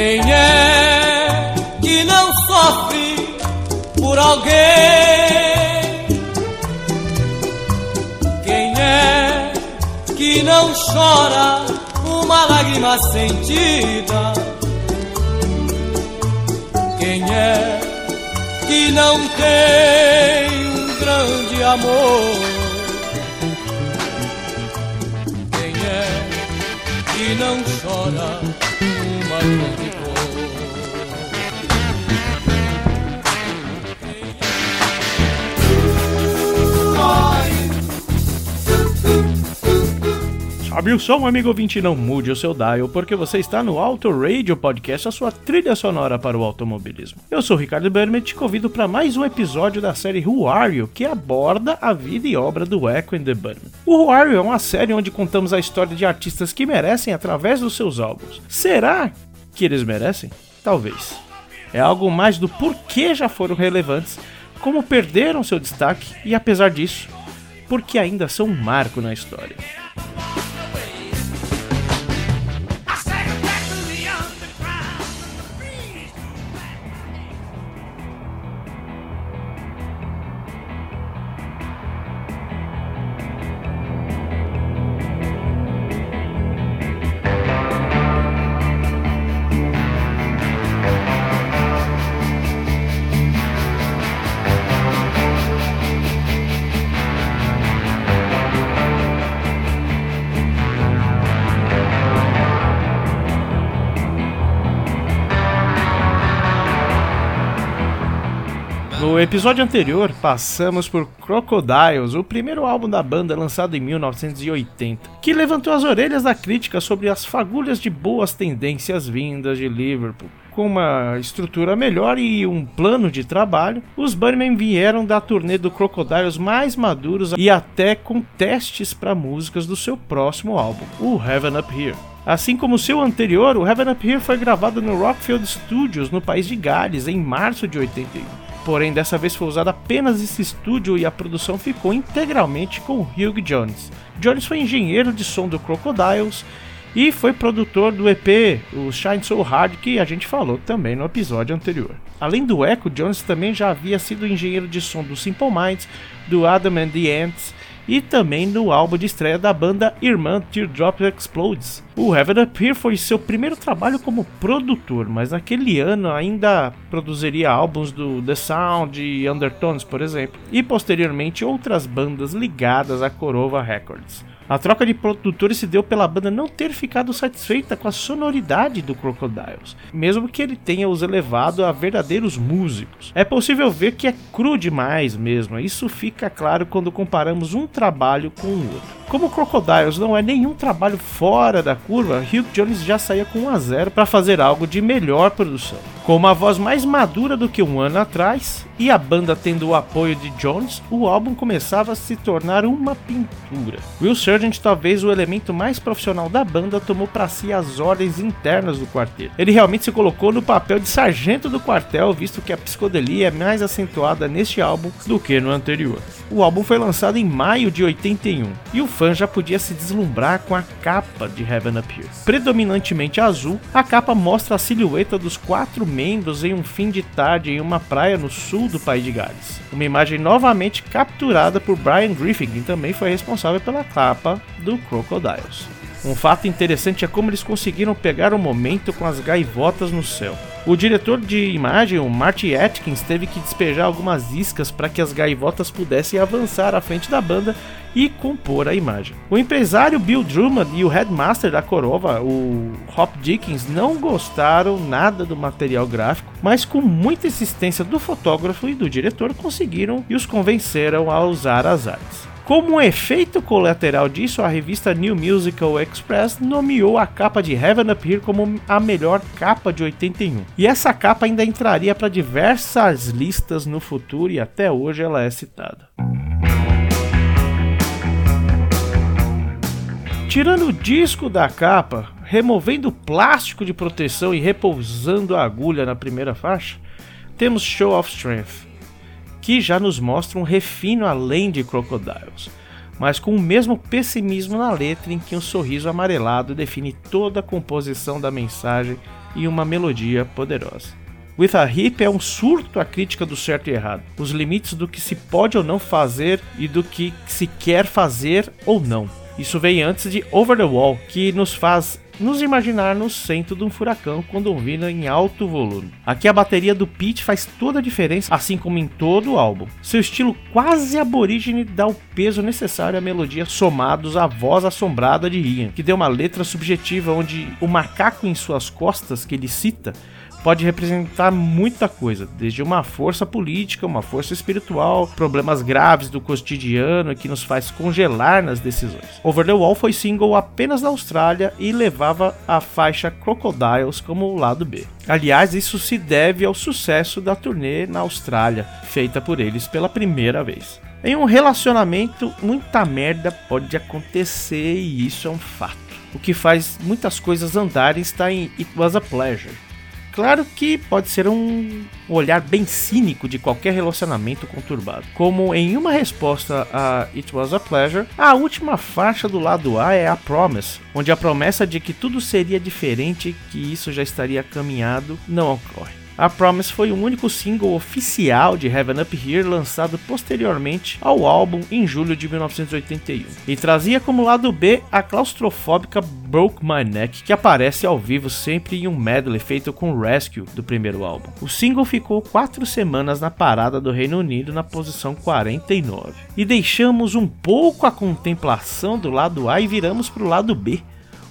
Quem é que não sofre por alguém? Quem é que não chora uma lágrima sentida? Quem é que não tem um grande amor? Sobe o som, amigo ouvinte, não mude o seu dial, porque você está no Auto Radio Podcast, a sua trilha sonora para o automobilismo. Eu sou o Ricardo Berman e te convido para mais um episódio da série Who Are You, que aborda a vida e obra do Echo and the Bunnymen. O Who Are You é uma série onde contamos a história de artistas que merecem através dos seus álbuns. Será que eles merecem? Talvez. É algo mais do porquê já foram relevantes, como perderam seu destaque e, apesar disso, porque ainda são um marco na história. No episódio anterior, passamos por Crocodiles, o primeiro álbum da banda lançado em 1980, que levantou as orelhas da crítica sobre as fagulhas de boas tendências vindas de Liverpool. Com uma estrutura melhor e um plano de trabalho, os Bunnymen vieram da turnê do Crocodiles mais maduros e até com testes para músicas do seu próximo álbum, o Heaven Up Here. Assim como seu anterior, o Heaven Up Here foi gravado no Rockfield Studios, no país de Gales, em março de 81 porém dessa vez foi usado apenas esse estúdio e a produção ficou integralmente com Hugh Jones. Jones foi engenheiro de som do Crocodiles e foi produtor do EP, o Shine So Hard, que a gente falou também no episódio anterior. Além do Echo, Jones também já havia sido engenheiro de som do Simple Minds, do Adam and the Ants e também no álbum de estreia da banda Irmã Teardrop Explodes. O Heaven Up Here foi seu primeiro trabalho como produtor, mas naquele ano ainda produziria álbuns do The Sound e Undertones, por exemplo, e posteriormente outras bandas ligadas à Corova Records. A troca de produtores se deu pela banda não ter ficado satisfeita com a sonoridade do Crocodiles, mesmo que ele tenha os elevado a verdadeiros músicos. É possível ver que é cru demais mesmo, isso fica claro quando comparamos um trabalho com o outro. Como Crocodiles não é nenhum trabalho fora da curva, Hugh Jones já saía com 1 a 0 para fazer algo de melhor produção. Com uma voz mais madura do que um ano atrás e a banda tendo o apoio de Jones, o álbum começava a se tornar uma pintura. Will Sargent, talvez o elemento mais profissional da banda, tomou para si as ordens internas do quarteto. Ele realmente se colocou no papel de sargento do quartel, visto que a psicodelia é mais acentuada neste álbum do que no anterior. O álbum foi lançado em maio de 81 e o fã já podia se deslumbrar com a capa de Heaven Up Here. Predominantemente azul, a capa mostra a silhueta dos quatro membros em um fim de tarde em uma praia no sul do país de Gales. Uma imagem novamente capturada por Brian Griffin, que também foi responsável pela capa do Crocodiles. Um fato interessante é como eles conseguiram pegar o momento com as gaivotas no céu. O diretor de imagem, o Marty Atkins, teve que despejar algumas iscas para que as gaivotas pudessem avançar à frente da banda e compor a imagem. O empresário Bill Drummond e o headmaster da Corova, o Hop Dickens, não gostaram nada do material gráfico, mas com muita insistência do fotógrafo e do diretor conseguiram e os convenceram a usar as artes. Como efeito colateral disso, a revista New Musical Express nomeou a capa de Heaven Up Here como a melhor capa de 81. E essa capa ainda entraria para diversas listas no futuro e até hoje ela é citada. Tirando o disco da capa, removendo o plástico de proteção e repousando a agulha na primeira faixa, temos Show of Strength que já nos mostra um refino além de Crocodiles, mas com o mesmo pessimismo na letra em que um sorriso amarelado define toda a composição da mensagem e uma melodia poderosa. With a Hip é um surto à crítica do certo e errado, os limites do que se pode ou não fazer e do que se quer fazer ou não. Isso vem antes de Over the Wall, que nos faz nos imaginar no centro de um furacão quando ouvindo em alto volume. Aqui a bateria do Pete faz toda a diferença, assim como em todo o álbum. Seu estilo quase aborígene dá o peso necessário à melodia somados à voz assombrada de Ian, que deu uma letra subjetiva onde o macaco em suas costas que ele cita pode representar muita coisa, desde uma força política, uma força espiritual, problemas graves do cotidiano que nos faz congelar nas decisões. Over the Wall foi single apenas na Austrália e levava a faixa Crocodiles como o lado B. Aliás, isso se deve ao sucesso da turnê na Austrália, feita por eles pela primeira vez. Em um relacionamento, muita merda pode acontecer e isso é um fato. O que faz muitas coisas andarem está em It Was a Pleasure, Claro que pode ser um olhar bem cínico de qualquer relacionamento conturbado. Como em uma resposta a It Was a Pleasure, a última faixa do lado A é a Promise, onde a promessa de que tudo seria diferente, que isso já estaria caminhado, não ocorre. A Promise foi o único single oficial de Heaven Up Here lançado posteriormente ao álbum em julho de 1981 e trazia como lado B a claustrofóbica Broke My Neck, que aparece ao vivo sempre em um medley feito com Rescue do primeiro álbum. O single ficou quatro semanas na parada do Reino Unido na posição 49. E deixamos um pouco a contemplação do lado A e viramos para o lado B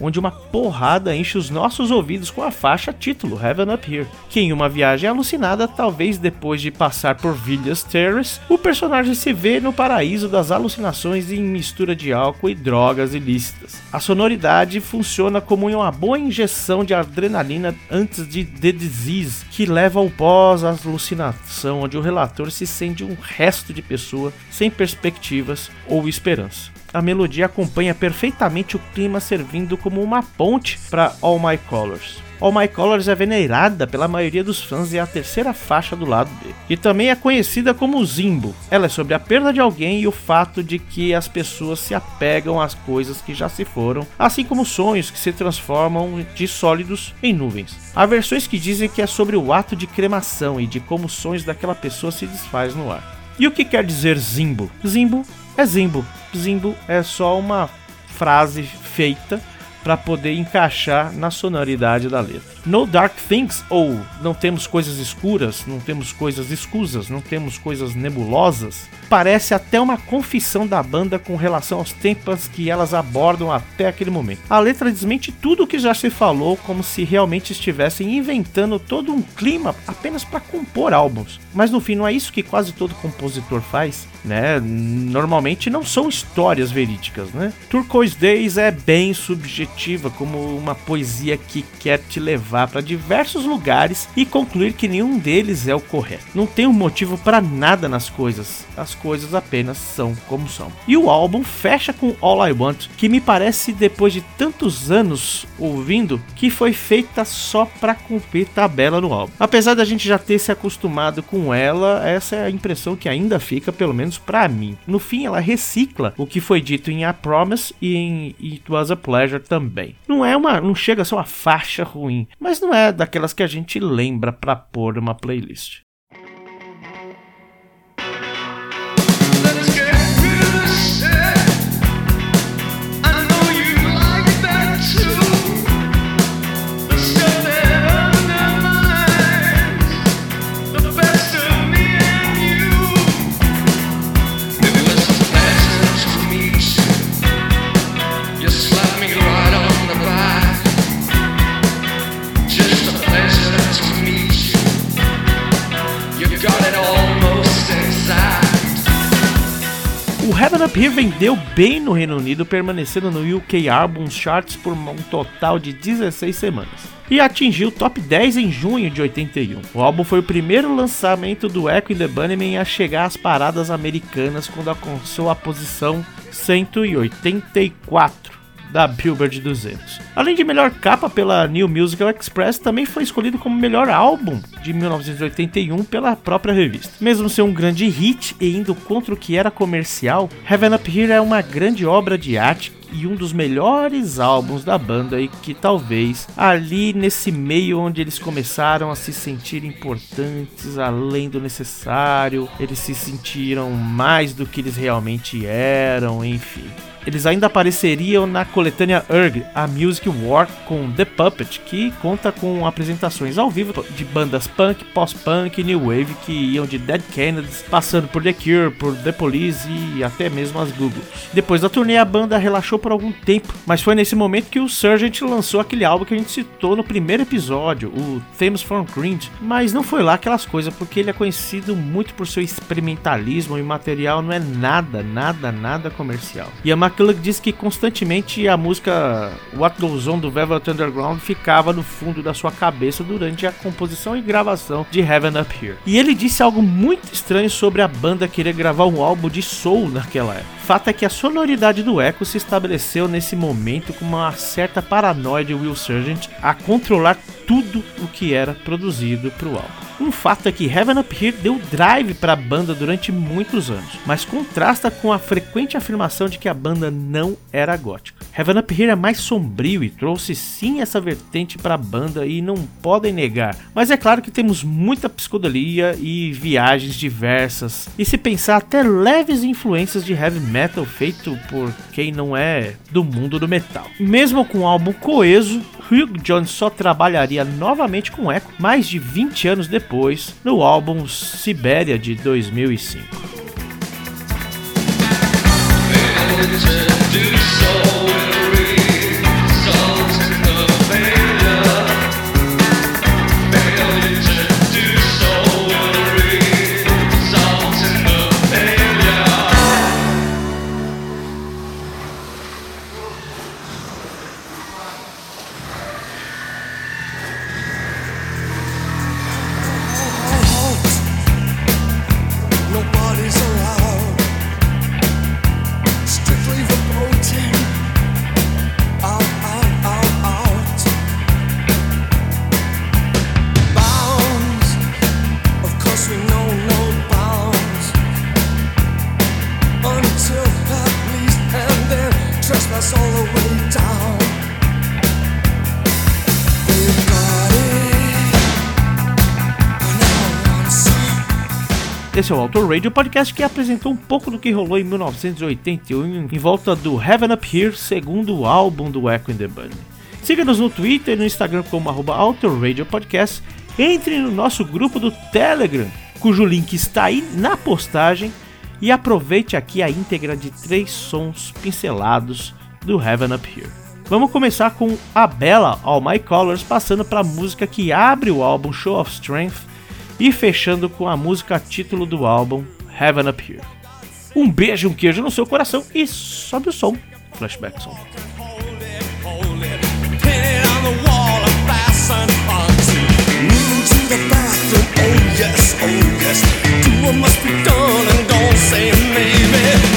onde uma porrada enche os nossos ouvidos com a faixa título Heaven Up Here, que em uma viagem alucinada, talvez depois de passar por Villas Terrace, o personagem se vê no paraíso das alucinações em mistura de álcool e drogas ilícitas. A sonoridade funciona como uma boa injeção de adrenalina antes de The Disease, que leva ao pós-alucinação, onde o relator se sente um resto de pessoa sem perspectivas ou esperança a melodia acompanha perfeitamente o clima, servindo como uma ponte para All My Colors. All My Colors é venerada pela maioria dos fãs e é a terceira faixa do lado B. E também é conhecida como Zimbo. Ela é sobre a perda de alguém e o fato de que as pessoas se apegam às coisas que já se foram, assim como sonhos que se transformam de sólidos em nuvens. Há versões que dizem que é sobre o ato de cremação e de como os sonhos daquela pessoa se desfaz no ar. E o que quer dizer Zimbo? Zimbo é Zimbo. Zimbo é só uma frase feita para poder encaixar na sonoridade da letra. No Dark Things, ou não temos coisas escuras, não temos coisas escusas, não temos coisas nebulosas, parece até uma confissão da banda com relação aos temas que elas abordam até aquele momento. A letra desmente tudo o que já se falou, como se realmente estivessem inventando todo um clima apenas para compor álbuns. Mas no fim, não é isso que quase todo compositor faz, né? Normalmente não são histórias verídicas, né? Turquoise Days é bem subjetiva, como uma poesia que quer te levar levar para diversos lugares e concluir que nenhum deles é o correto. Não tem um motivo para nada nas coisas, as coisas apenas são como são. E o álbum fecha com All I Want, que me parece depois de tantos anos ouvindo que foi feita só para cumprir tabela no álbum. Apesar da gente já ter se acostumado com ela, essa é a impressão que ainda fica, pelo menos para mim. No fim, ela recicla o que foi dito em A Promise e em It Was a Pleasure também. Não é uma, não chega a ser uma faixa ruim, mas não é daquelas que a gente lembra para pôr uma playlist. Heaven Up Here vendeu bem no Reino Unido, permanecendo no UK Albums Charts por um total de 16 semanas. E atingiu o top 10 em junho de 81. O álbum foi o primeiro lançamento do Echo and the Bunnymen a chegar às paradas americanas quando alcançou a posição 184 da Billboard 200. Além de melhor capa pela New Musical Express, também foi escolhido como melhor álbum de 1981 pela própria revista. Mesmo ser um grande hit e indo contra o que era comercial, Heaven Up Here é uma grande obra de arte e um dos melhores álbuns da banda e que talvez ali nesse meio onde eles começaram a se sentir importantes além do necessário, eles se sentiram mais do que eles realmente eram, enfim. Eles ainda apareceriam na coletânea Urg, a Music War com The Puppet, que conta com apresentações ao vivo de bandas punk, pós-punk new wave que iam de Dead Kennedys, passando por The Cure, por The Police e até mesmo as Google. Depois da turnê, a banda relaxou por algum tempo, mas foi nesse momento que o Surgeon lançou aquele álbum que a gente citou no primeiro episódio, o Thames from Cringe, mas não foi lá aquelas coisas, porque ele é conhecido muito por seu experimentalismo e o material não é nada, nada, nada comercial. E a McCulloch diz que constantemente a música What Goes On do Velvet Underground ficava no fundo da sua cabeça durante a composição e gravação de Heaven Up Here. E ele disse algo muito estranho sobre a banda querer gravar um álbum de soul naquela época. Fato é que a sonoridade do Echo se estabeleceu nesse momento com uma certa paranoia de Will Sergeant a controlar tudo o que era produzido para o álbum. Um fato é que Heaven Up Here deu drive para a banda durante muitos anos, mas contrasta com a frequente afirmação de que a banda não era gótica. Heaven Up Here é mais sombrio e trouxe sim essa vertente para a banda e não podem negar, mas é claro que temos muita psicodelia e viagens diversas, e se pensar até leves influências de heavy metal feito por quem não é do mundo do metal. Mesmo com um álbum coeso, Hugh Jones só trabalharia novamente com Echo mais de 20 anos depois, no álbum Sibéria de 2005. É o Auto Radio Podcast que apresentou um pouco do que rolou em 1981 em volta do Heaven Up Here, segundo álbum do Echo in the Bunny. Siga-nos no Twitter e no Instagram como arroba Auto Radio Podcast. Entre no nosso grupo do Telegram, cujo link está aí na postagem. E aproveite aqui a íntegra de três sons pincelados do Heaven Up Here. Vamos começar com a bela All My Colors, passando para a música que abre o álbum Show of Strength e fechando com a música título do álbum Heaven Up Here. Um beijo, um queijo no seu coração e sobe o som. Flashback oh yes, oh yes. Do what must be done and don't say maybe.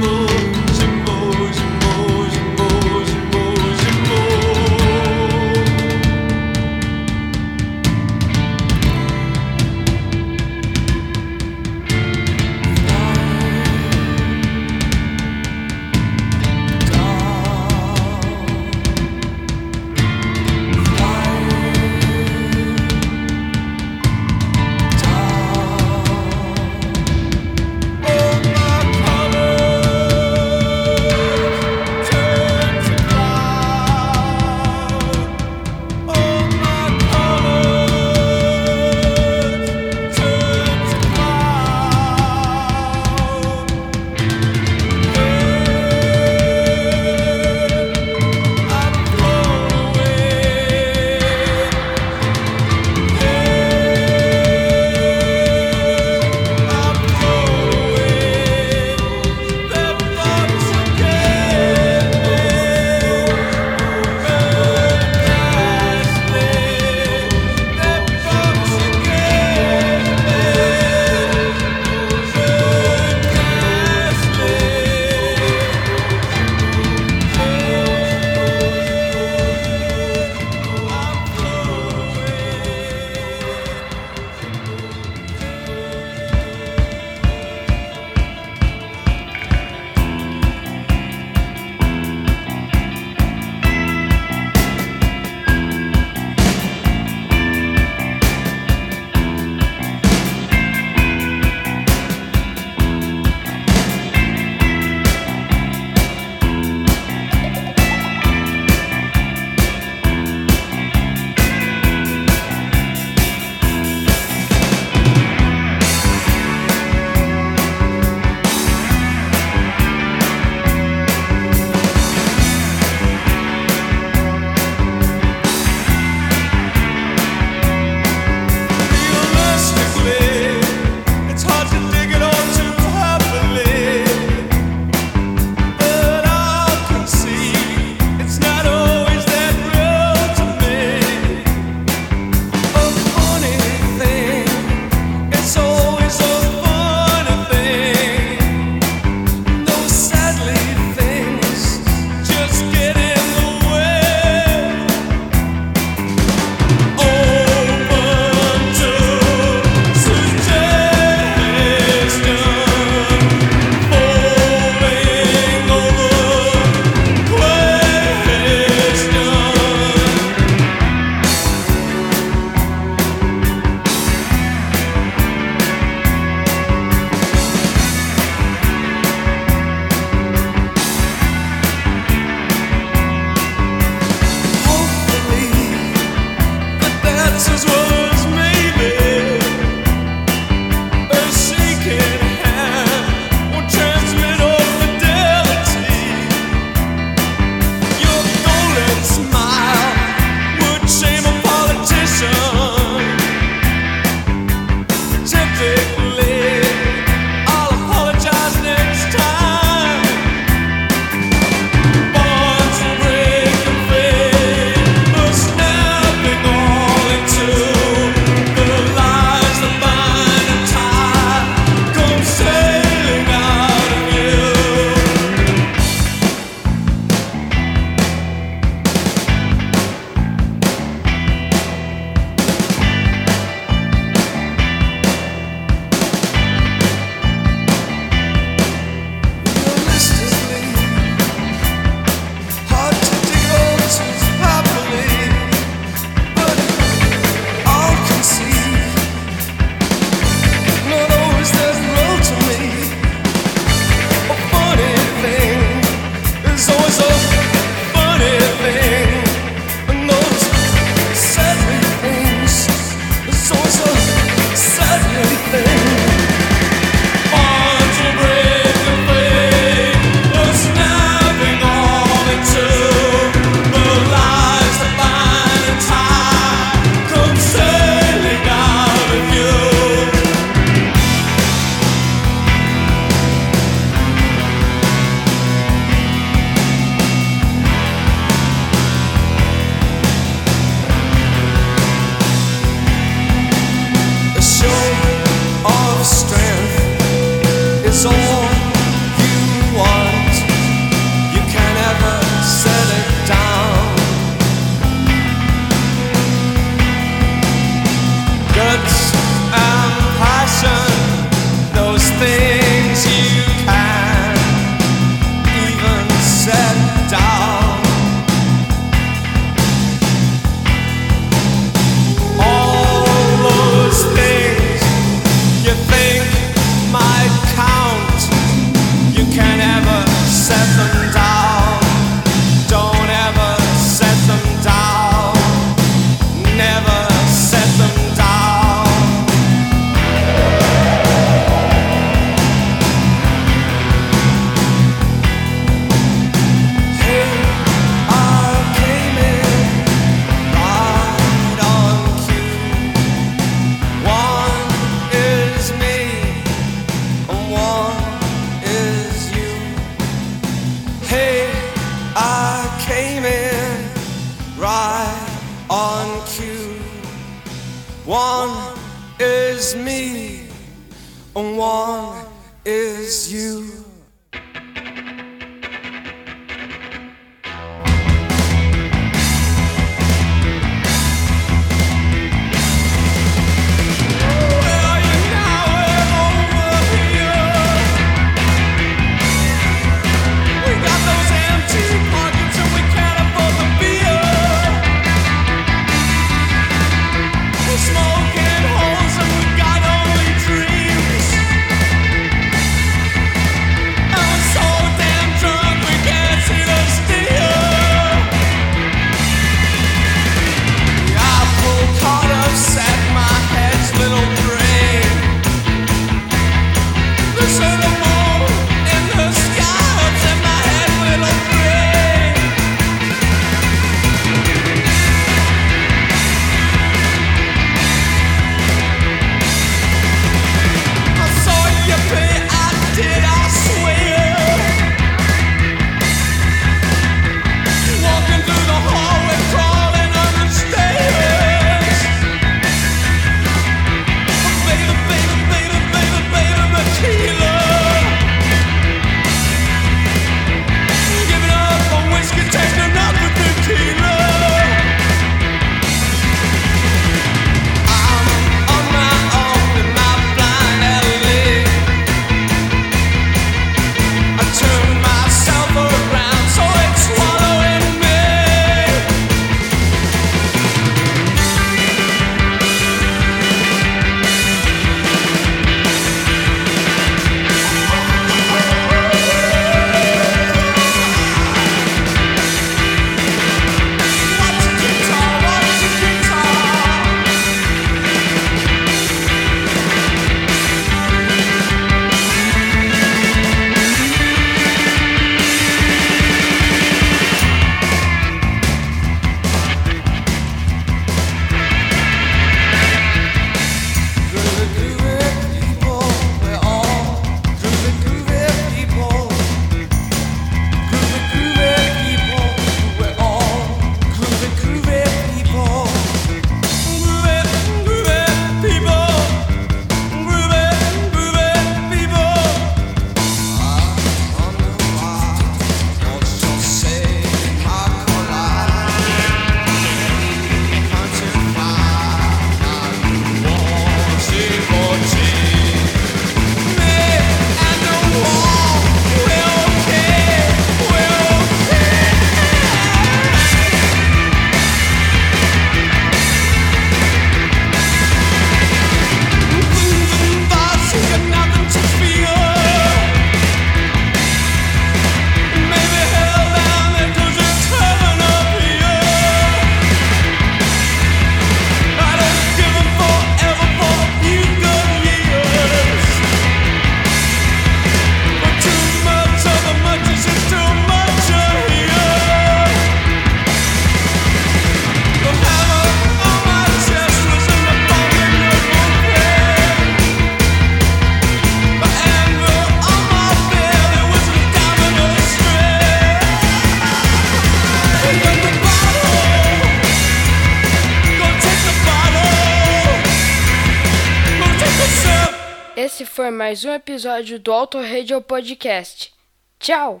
Mais um episódio do Auto Radio Podcast. Tchau!